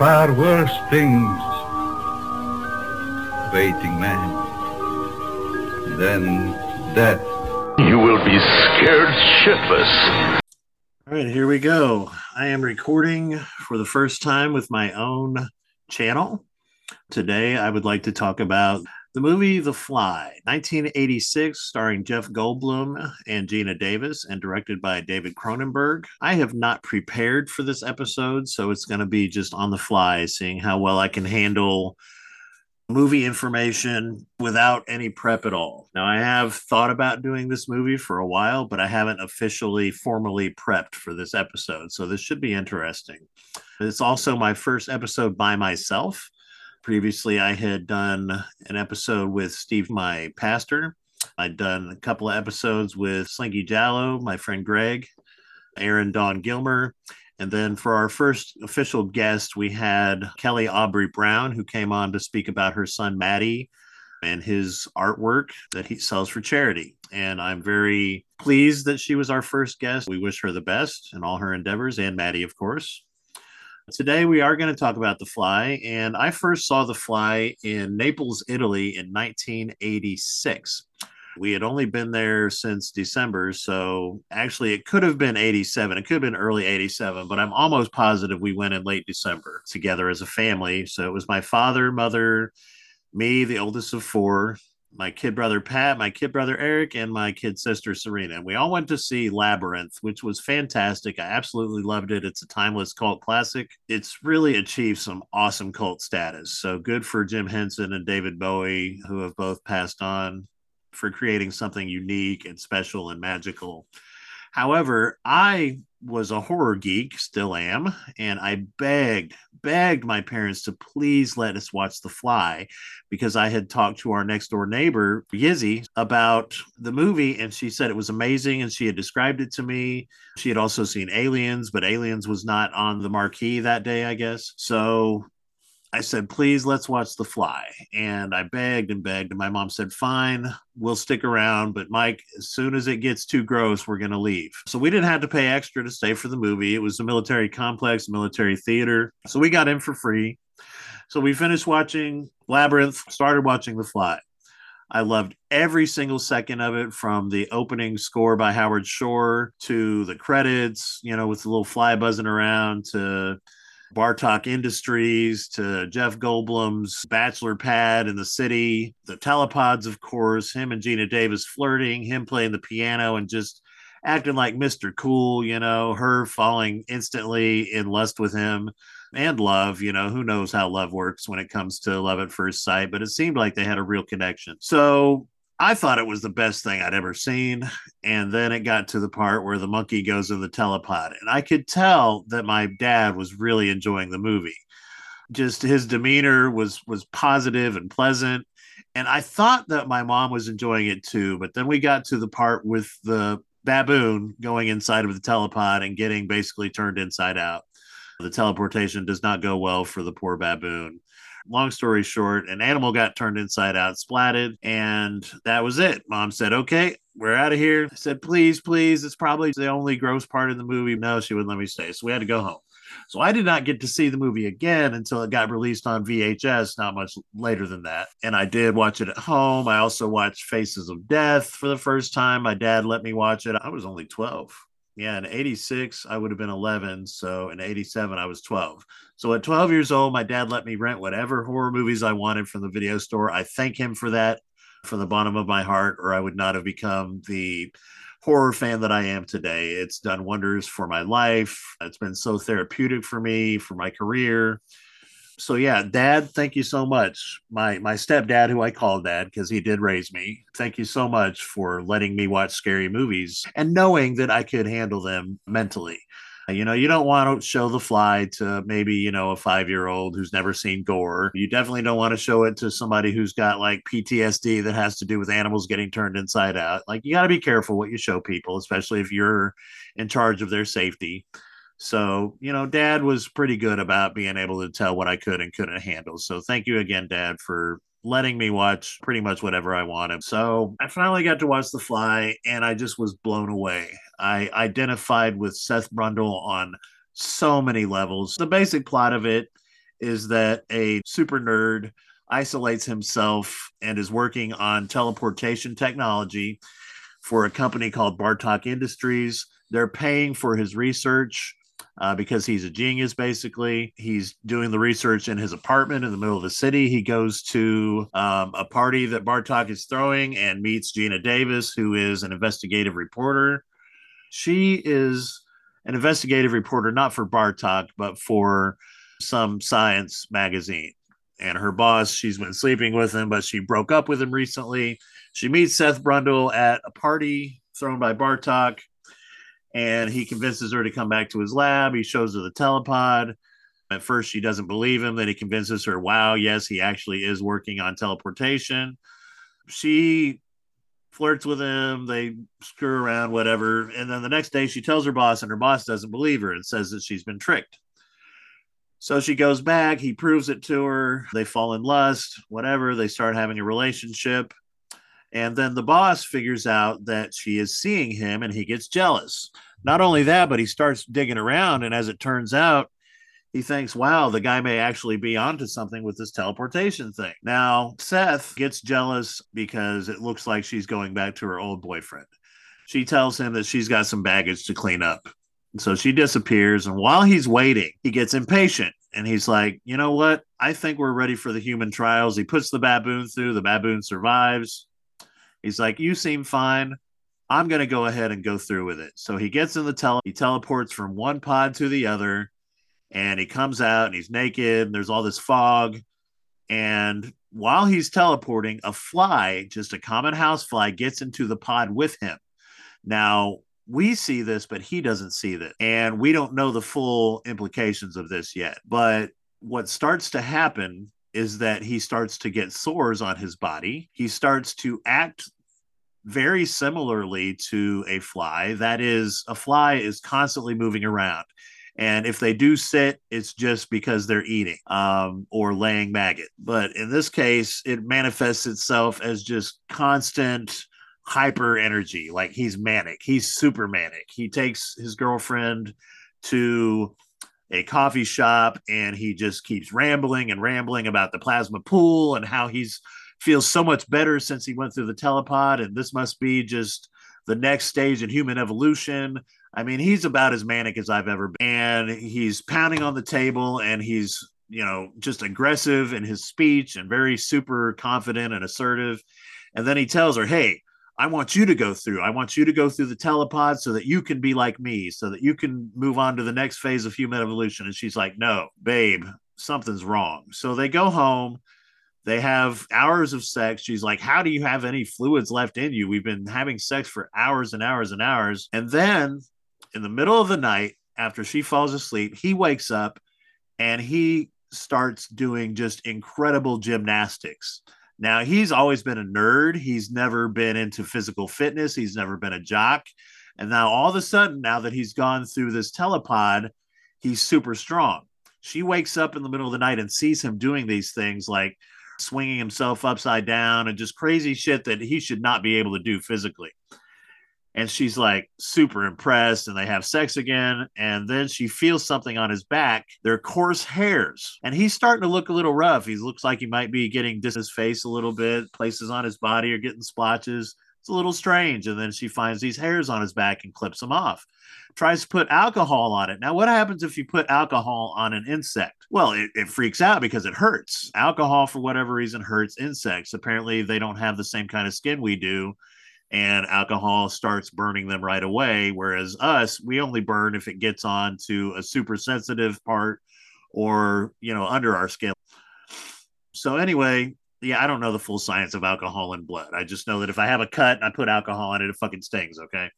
far worse things waiting, man, than death. You will be scared shitless. All right, here we go. I am recording for the first time with my own channel. Today, I would like to talk about the movie The Fly, 1986, starring Jeff Goldblum and Geena Davis, and directed by David Cronenberg. I have not prepared for this episode, so it's going to be just on the fly, seeing how well I can handle movie information without any prep at all. Now, I have thought about doing this movie for a while, but I haven't officially formally prepped for this episode. So this should be interesting. It's also my first episode by myself. Previously, I had done an episode with Steve, my pastor. I'd done a couple of episodes with Slinky Jallow, my friend Greg, Aaron Don Gilmer. And then for our first official guest, we had Kelly Aubrey Brown, who came on to speak about her son, Maddie, and his artwork that he sells for charity. And I'm very pleased that she was our first guest. We wish her the best in all her endeavors, and Maddie, of course. Today, we are going to talk about The Fly. And I first saw The Fly in Naples, Italy in 1986. We had only been there since December. So actually, it could have been 87. It could have been early 87, but I'm almost positive we went in late December together as a family. So it was my father, mother, me, the oldest of four, my kid brother Pat, my kid brother Eric, and my kid sister Serena. And we all went to see Labyrinth, which was fantastic. I absolutely loved it. It's a timeless cult classic. It's really achieved some awesome cult status. So good for Jim Henson and David Bowie, who have both passed on, for creating something unique and special and magical. However, I was a horror geek, still am, and I begged, begged my parents to please let us watch The Fly because I had talked to our next door neighbor, Yizzy, about the movie, and she said it was amazing and she had described it to me. She had also seen Aliens, but Aliens was not on the marquee that day, I guess. So I said, please let's watch The Fly. And I begged and begged. And my mom said, fine, we'll stick around. But Mike, as soon as it gets too gross, we're going to leave. So we didn't have to pay extra to stay for the movie. It was a military complex, military theater. So we got in for free. So we finished watching Labyrinth, started watching The Fly. I loved every single second of it from the opening score by Howard Shore to the credits, you know, with the little fly buzzing around to Bartok Industries to Jeff Goldblum's bachelor pad in the city, the telepods, of course, him and Geena Davis flirting, him playing the piano and just acting like Mr. Cool, you know, her falling instantly in lust with him and love. You know, who knows how love works when it comes to love at first sight, but it seemed like they had a real connection. So I thought it was the best thing I'd ever seen. And then it got to the part where the monkey goes in the telepod. And I could tell that my dad was really enjoying the movie. Just his demeanor was was positive and pleasant. And I thought that my mom was enjoying it too. But then we got to the part with the baboon going inside of the telepod and getting basically turned inside out. The teleportation does not go well for the poor baboon long story short, an animal got turned inside out, splatted, and that was it. Mom said, okay, we're out of here. I said, please, please. It's probably the only gross part of the movie. No, she wouldn't let me stay. So we had to go home. So I did not get to see the movie again until it got released on VHS, not much later than that. And I did watch it at home. I also watched Faces of Death for the first time. My dad let me watch it. I was only 12 yeah, in 86, I would have been 11. So in 87, I was 12. So at 12 years old, my dad let me rent whatever horror movies I wanted from the video store. I thank him for that from the bottom of my heart, or I would not have become the horror fan that I am today. It's done wonders for my life. It's been so therapeutic for me, for my career so yeah, Dad, thank you so much. My my stepdad, who I call Dad because he did raise me. Thank you so much for letting me watch scary movies and knowing that I could handle them mentally. You know, you don't want to show the fly to maybe, you know, a five year old who's never seen gore. You definitely don't want to show it to somebody who's got like PTSD that has to do with animals getting turned inside out. Like, you got to be careful what you show people, especially if you're in charge of their safety. So, you know, dad was pretty good about being able to tell what I could and couldn't handle. So, thank you again, dad, for letting me watch pretty much whatever I wanted. So, I finally got to watch The Fly and I just was blown away. I identified with Seth Brundle on so many levels. The basic plot of it is that a super nerd isolates himself and is working on teleportation technology for a company called Bartok Industries. They're paying for his research uh, because he's a genius, basically. He's doing the research in his apartment in the middle of the city. He goes to um, a party that Bartok is throwing and meets Geena Davis, who is an investigative reporter. She is an investigative reporter, not for Bartok, but for some science magazine. And her boss, she's been sleeping with him, but she broke up with him recently. She meets Seth Brundle at a party thrown by Bartok and he convinces her to come back to his lab. He shows her the telepod. At first, she doesn't believe him. Then he convinces her, wow, yes, he actually is working on teleportation. She flirts with him. They screw around, whatever. And then the next day, she tells her boss, and her boss doesn't believe her and says that she's been tricked. So she goes back. He proves it to her. They fall in lust, whatever. They start having a relationship. And then the boss figures out that she is seeing him and he gets jealous. Not only that, but he starts digging around. And as it turns out, he thinks, wow, the guy may actually be onto something with this teleportation thing. Now, Seth gets jealous because it looks like she's going back to her old boyfriend. She tells him that she's got some baggage to clean up. So she disappears. And while he's waiting, he gets impatient and he's like, you know what? I think we're ready for the human trials. He puts the baboon through, the baboon survives. He's like, You seem fine. I'm going to go ahead and go through with it. So he gets in the tele, he teleports from one pod to the other, and he comes out and he's naked, and there's all this fog. And while he's teleporting, a fly, just a common house fly, gets into the pod with him. Now, we see this, but he doesn't see this. And we don't know the full implications of this yet. But what starts to happen is that he starts to get sores on his body. He starts to act very similarly to a fly. That is, a fly is constantly moving around. And if they do sit, it's just because they're eating um, or laying maggot. But in this case, it manifests itself as just constant hyper energy. Like he's manic, he's super manic. He takes his girlfriend to a coffee shop and he just keeps rambling and rambling about the plasma pool and how he's feels so much better since he went through the telepod and this must be just the next stage in human evolution. I mean he's about as manic as i've ever been and he's pounding on the table and he's you know just aggressive in his speech and very super confident and assertive. And then he tells her hey I want you to go through. I want you to go through the telepod so that you can be like me, so that you can move on to the next phase of human evolution. And she's like, No, babe, something's wrong. So they go home. They have hours of sex. She's like, How do you have any fluids left in you? We've been having sex for hours and hours and hours. And then in the middle of the night, after she falls asleep, he wakes up and he starts doing just incredible gymnastics now, he's always been a nerd. He's never been into physical fitness, he's never been a jock. And now, all of a sudden, now that he's gone through this telepod, he's super strong. She wakes up in the middle of the night and sees him doing these things like swinging himself upside down and just crazy shit that he should not be able to do physically and she's like super impressed and they have sex again and then she feels something on his back. They're coarse hairs and he's starting to look a little rough. He looks like he might be getting dis his face a little bit places on his body are getting splotches. It's a little strange and then she finds these hairs on his back and clips them off. Tries to put alcohol on it. Now what happens if you put alcohol on an insect? Well it, it freaks out because it hurts. Alcohol for whatever reason hurts insects. Apparently they don't have the same kind of skin we do and alcohol starts burning them right away. Whereas us, we only burn if it gets on to a super sensitive part or, you know, under our skin. So, anyway, yeah, I don't know the full science of alcohol in blood. I just know that if I have a cut and I put alcohol on it, it fucking stings. Okay.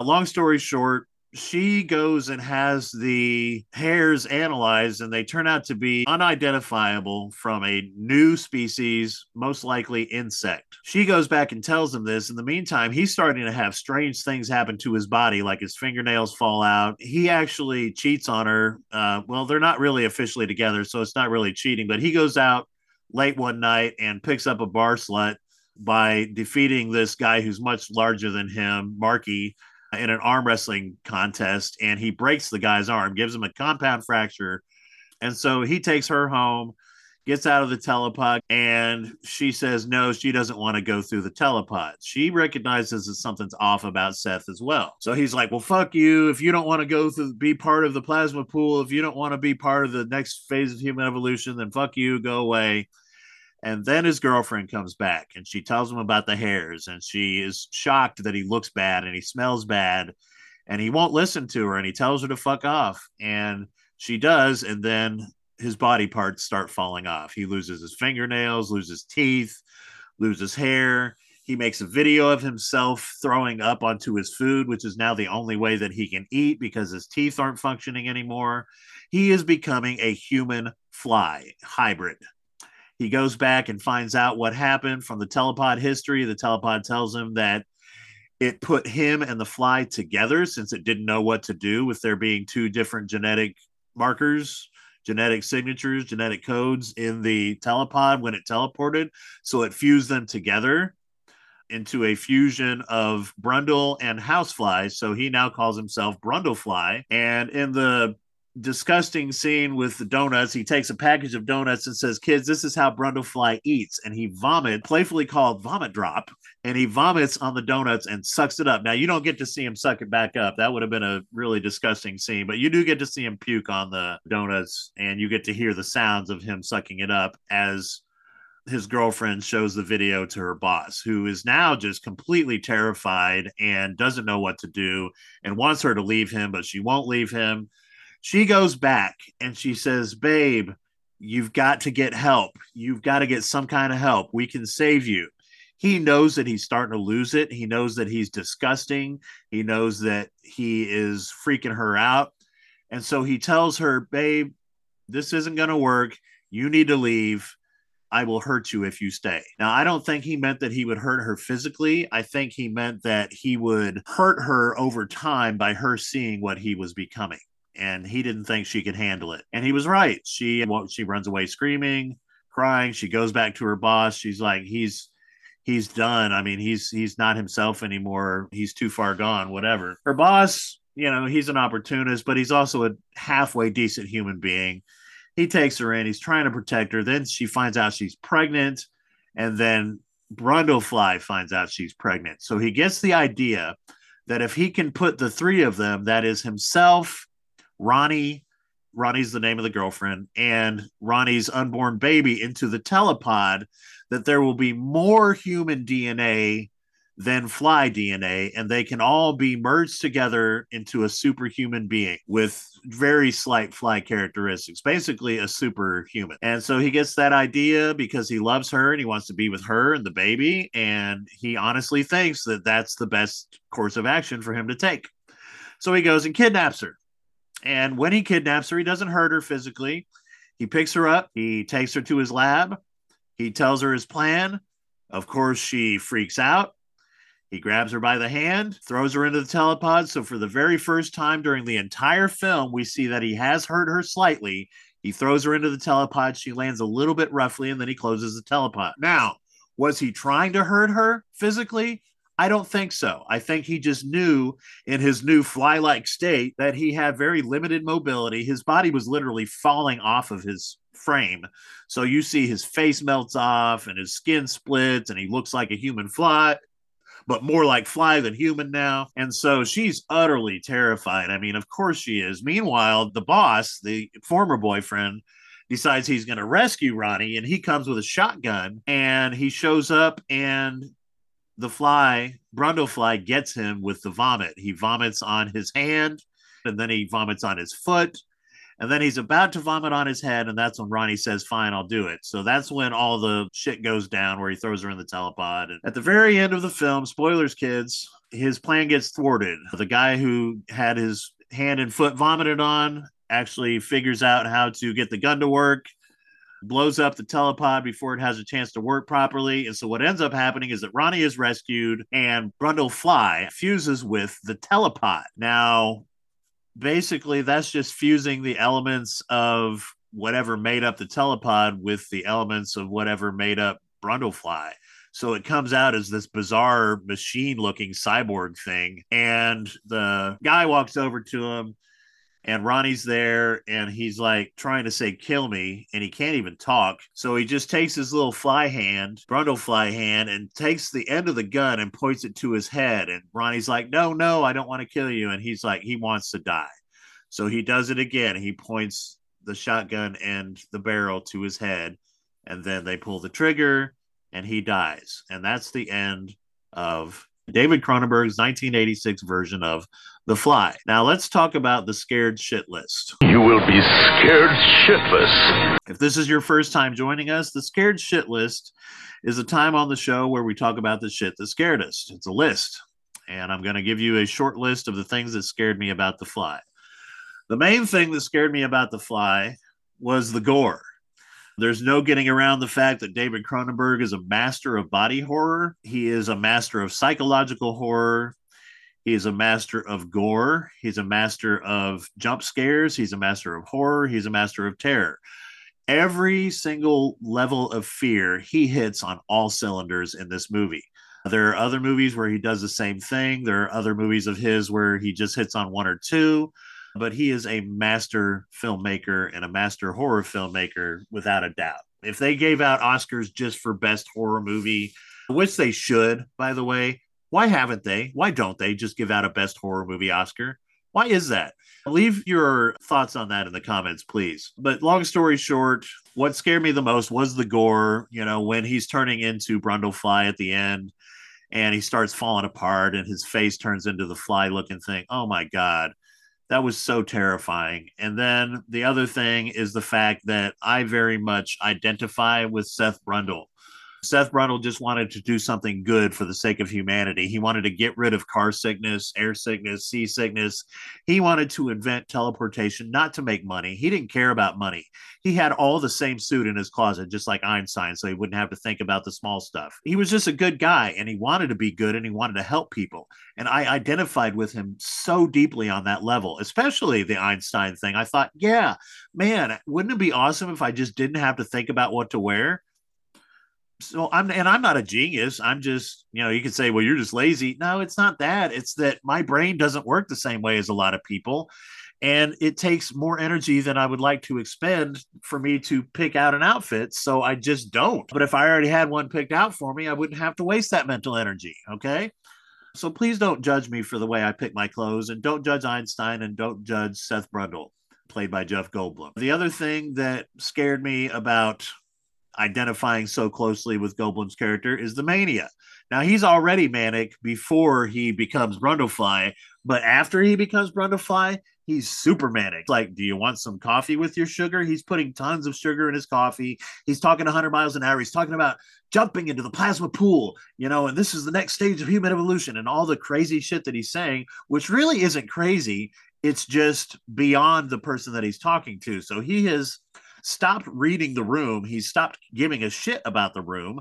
Long story short, she goes and has the hairs analyzed and they turn out to be unidentifiable from a new species most likely insect. She goes back and tells him this. In the meantime he's starting to have strange things happen to his body like his fingernails fall out. He actually cheats on her. Uh, well they're not really officially together so it's not really cheating but he goes out late one night and picks up a bar slut by defeating this guy who's much larger than him marky in an arm wrestling contest and he breaks the guy's arm, gives him a compound fracture, And so he takes her home, gets out of the telepod, and she says no, she doesn't want to go through the telepod. She recognizes that something's off about Seth as well. So he's like, Well, fuck you. If you don't want to go through, be part of the plasma pool, if you don't want to be part of the next phase of human evolution, then fuck you, go away. And then his girlfriend comes back and she tells him about the hairs, and she is shocked that he looks bad and he smells bad. And he won't listen to her and he tells her to fuck off. And she does. And then his body parts start falling off. He loses his fingernails, loses teeth, loses hair. He makes a video of himself throwing up onto his food, which is now the only way that he can eat because his teeth aren't functioning anymore. He is becoming a human fly hybrid. He goes back and finds out what happened from the telepod history. The telepod tells him that it put him and the fly together since it didn't know what to do with there being two different genetic markers genetic signatures, genetic codes in the telepod when it teleported. So it fused them together into a fusion of Brundle and Housefly. So he now calls himself Brundlefly. And in the disgusting scene with the donuts. He takes a package of donuts and says, Kids, this is how Brundlefly eats. And he vomit, playfully called vomit drop, and he vomits on the donuts and sucks it up. Now, you don't get to see him suck it back up. That would have been a really disgusting scene, but you do get to see him puke on the donuts and you get to hear the sounds of him sucking it up as his girlfriend shows the video to her boss, who is now just completely terrified and doesn't know what to do and wants her to leave him, but she won't leave him she goes back and she says, Babe, you've got to get help. You've got to get some kind of help. We can save you. He knows that he's starting to lose it. He knows that he's disgusting. He knows that he is freaking her out. And so he tells her, Babe, this isn't going to work. You need to leave. I will hurt you if you stay. Now, I don't think he meant that he would hurt her physically. I think he meant that he would hurt her over time by her seeing what he was becoming and he didn't think she could handle it. And he was right. She she runs away screaming, crying. She goes back to her boss. She's like, he's he's done. I mean, he's he's not himself anymore. He's too far gone. Whatever. Her boss, you know, he's an opportunist, but he's also a halfway decent human being. He takes her in. He's trying to protect her. Then she finds out she's pregnant, and then Brundlefly finds out she's pregnant. So he gets the idea that if he can put the three of them, that is himself, Ronnie, Ronnie's the name of the girlfriend, and Ronnie's unborn baby into the telepod, that there will be more human DNA than fly DNA, and they can all be merged together into a superhuman being with very slight fly characteristics, basically a superhuman. And so he gets that idea because he loves her and he wants to be with her and the baby. And he honestly thinks that that's the best course of action for him to take. So he goes and kidnaps her. And when he kidnaps her, he doesn't hurt her physically. He picks her up, he takes her to his lab, he tells her his plan. Of course, she freaks out. He grabs her by the hand, throws her into the telepod. So, for the very first time during the entire film, we see that he has hurt her slightly. He throws her into the telepod. She lands a little bit roughly, and then he closes the telepod. Now, was he trying to hurt her physically? I don't think so. I think he just knew in his new fly like state that he had very limited mobility. His body was literally falling off of his frame. So you see his face melts off and his skin splits and he looks like a human fly, but more like fly than human now. And so she's utterly terrified. I mean, of course she is. Meanwhile, the boss, the former boyfriend, decides he's going to rescue Ronnie and he comes with a shotgun and he shows up and the fly, Brundlefly, gets him with the vomit. He vomits on his hand, and then he vomits on his foot, and then he's about to vomit on his head, and that's when Ronnie says, "Fine, I'll do it." So that's when all the shit goes down, where he throws her in the telepod. And at the very end of the film, spoilers, kids, his plan gets thwarted. The guy who had his hand and foot vomited on actually figures out how to get the gun to work blows up the telepod before it has a chance to work properly. And so what ends up happening is that Ronnie is rescued and Brundlefly fuses with the telepod. Now, basically, that's just fusing the elements of whatever made up the telepod with the elements of whatever made up Brundlefly. So it comes out as this bizarre machine looking cyborg thing. And the guy walks over to him and Ronnie's there and he's like trying to say kill me and he can't even talk. So he just takes his little fly hand, Brundle fly hand and takes the end of the gun and points it to his head and Ronnie's like no no I don't want to kill you and he's like he wants to die. So he does it again. He points the shotgun and the barrel to his head and then they pull the trigger and he dies. And that's the end of David Cronenberg's 1986 version of The Fly. Now let's talk about the scared shit list. You will be scared shitless. If this is your first time joining us, the scared shit list is a time on the show where we talk about the shit that scared us. It's a list. And I'm going to give you a short list of the things that scared me about The Fly. The main thing that scared me about The Fly was the gore. There's no getting around the fact that David Cronenberg is a master of body horror. He is a master of psychological horror. He is a master of gore. He's a master of jump scares. He's a master of horror. He's a master of terror. Every single level of fear he hits on all cylinders in this movie. There are other movies where he does the same thing. There are other movies of his where he just hits on one or two but he is a master filmmaker and a master horror filmmaker without a doubt. If they gave out Oscars just for best horror movie, which they should, by the way, why haven't they? Why don't they just give out a best horror movie Oscar? Why is that? Leave your thoughts on that in the comments, please. But long story short, what scared me the most was the gore. You know, when he's turning into Brundlefly at the end and he starts falling apart and his face turns into the fly looking thing. Oh my God that was so terrifying. And then the other thing is the fact that I very much identify with Seth Brundle. Seth Brundle just wanted to do something good for the sake of humanity. He wanted to get rid of car sickness, air sickness, sea sickness. He wanted to invent teleportation, not to make money. He didn't care about money. He had all the same suit in his closet, just like Einstein, so he wouldn't have to think about the small stuff. He was just a good guy and he wanted to be good and he wanted to help people. And I identified with him so deeply on that level, especially the Einstein thing. I thought, yeah, man, wouldn't it be awesome if I just didn't have to think about what to wear? So I'm and I'm not a genius. I'm just, you know, you could say, well, you're just lazy. No, it's not that. It's that my brain doesn't work the same way as a lot of people. And it takes more energy than I would like to expend for me to pick out an outfit. So I just don't. But if I already had one picked out for me, I wouldn't have to waste that mental energy. Okay. So please don't judge me for the way I pick my clothes and don't judge Einstein and don't judge Seth Brundle, played by Jeff Goldblum. The other thing that scared me about identifying so closely with Goldblum's character is the mania. Now he's already manic before he becomes Brundlefly, but after he becomes Brundlefly, he's super manic. Like, do you want some coffee with your sugar? He's putting tons of sugar in his coffee. He's talking 100 miles an hour. He's talking about jumping into the plasma pool, you know, and this is the next stage of human evolution and all the crazy shit that he's saying, which really isn't crazy. It's just beyond the person that he's talking to. So he has stopped reading the room. He stopped giving a shit about the room.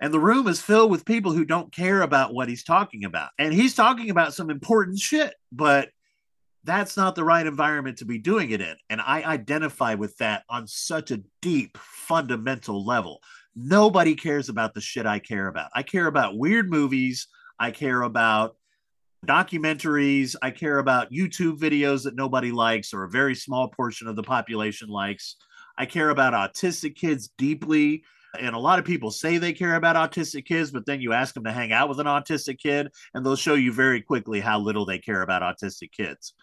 And the room is filled with people who don't care about what he's talking about. And he's talking about some important shit, but that's not the right environment to be doing it in. And I identify with that on such a deep, fundamental level. Nobody cares about the shit I care about. I care about weird movies. I care about documentaries. I care about YouTube videos that nobody likes or a very small portion of the population likes. I care about autistic kids deeply. And a lot of people say they care about autistic kids, but then you ask them to hang out with an autistic kid, and they'll show you very quickly how little they care about autistic kids.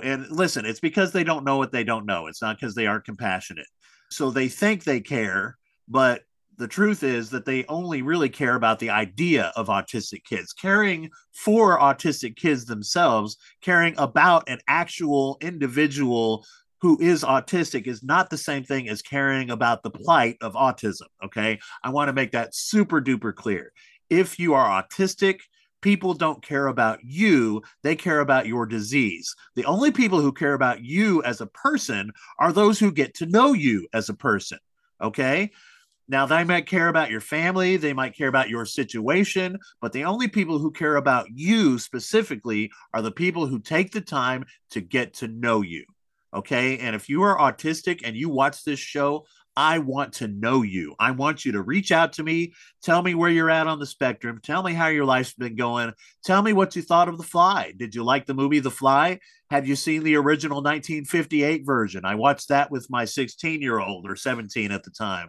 And listen, it's because they don't know what they don't know. It's not because they aren't compassionate. So they think they care, but the truth is that they only really care about the idea of autistic kids, caring for autistic kids themselves, caring about an actual individual who is autistic is not the same thing as caring about the plight of autism. Okay. I want to make that super duper clear. If you are autistic, people don't care about you, they care about your disease. The only people who care about you as a person are those who get to know you as a person. Okay. Now, they might care about your family, they might care about your situation, but the only people who care about you specifically are the people who take the time to get to know you. Okay. And if you are autistic and you watch this show, I want to know you. I want you to reach out to me. Tell me where you're at on the spectrum. Tell me how your life's been going. Tell me what you thought of The Fly. Did you like the movie The Fly? Have you seen the original 1958 version? I watched that with my 16 year old or 17 at the time.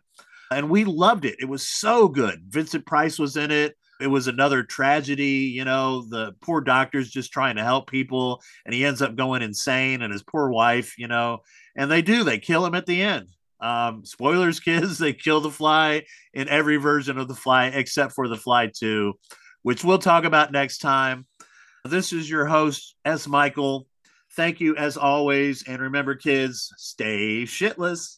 And we loved it. It was so good. Vincent Price was in it. It was another tragedy. You know, the poor doctor's just trying to help people and he ends up going insane and his poor wife, you know, and they do, they kill him at the end. Um, spoilers, kids, they kill the fly in every version of the fly except for the fly 2, which we'll talk about next time. This is your host, S. Michael. Thank you as always. And remember, kids, stay shitless.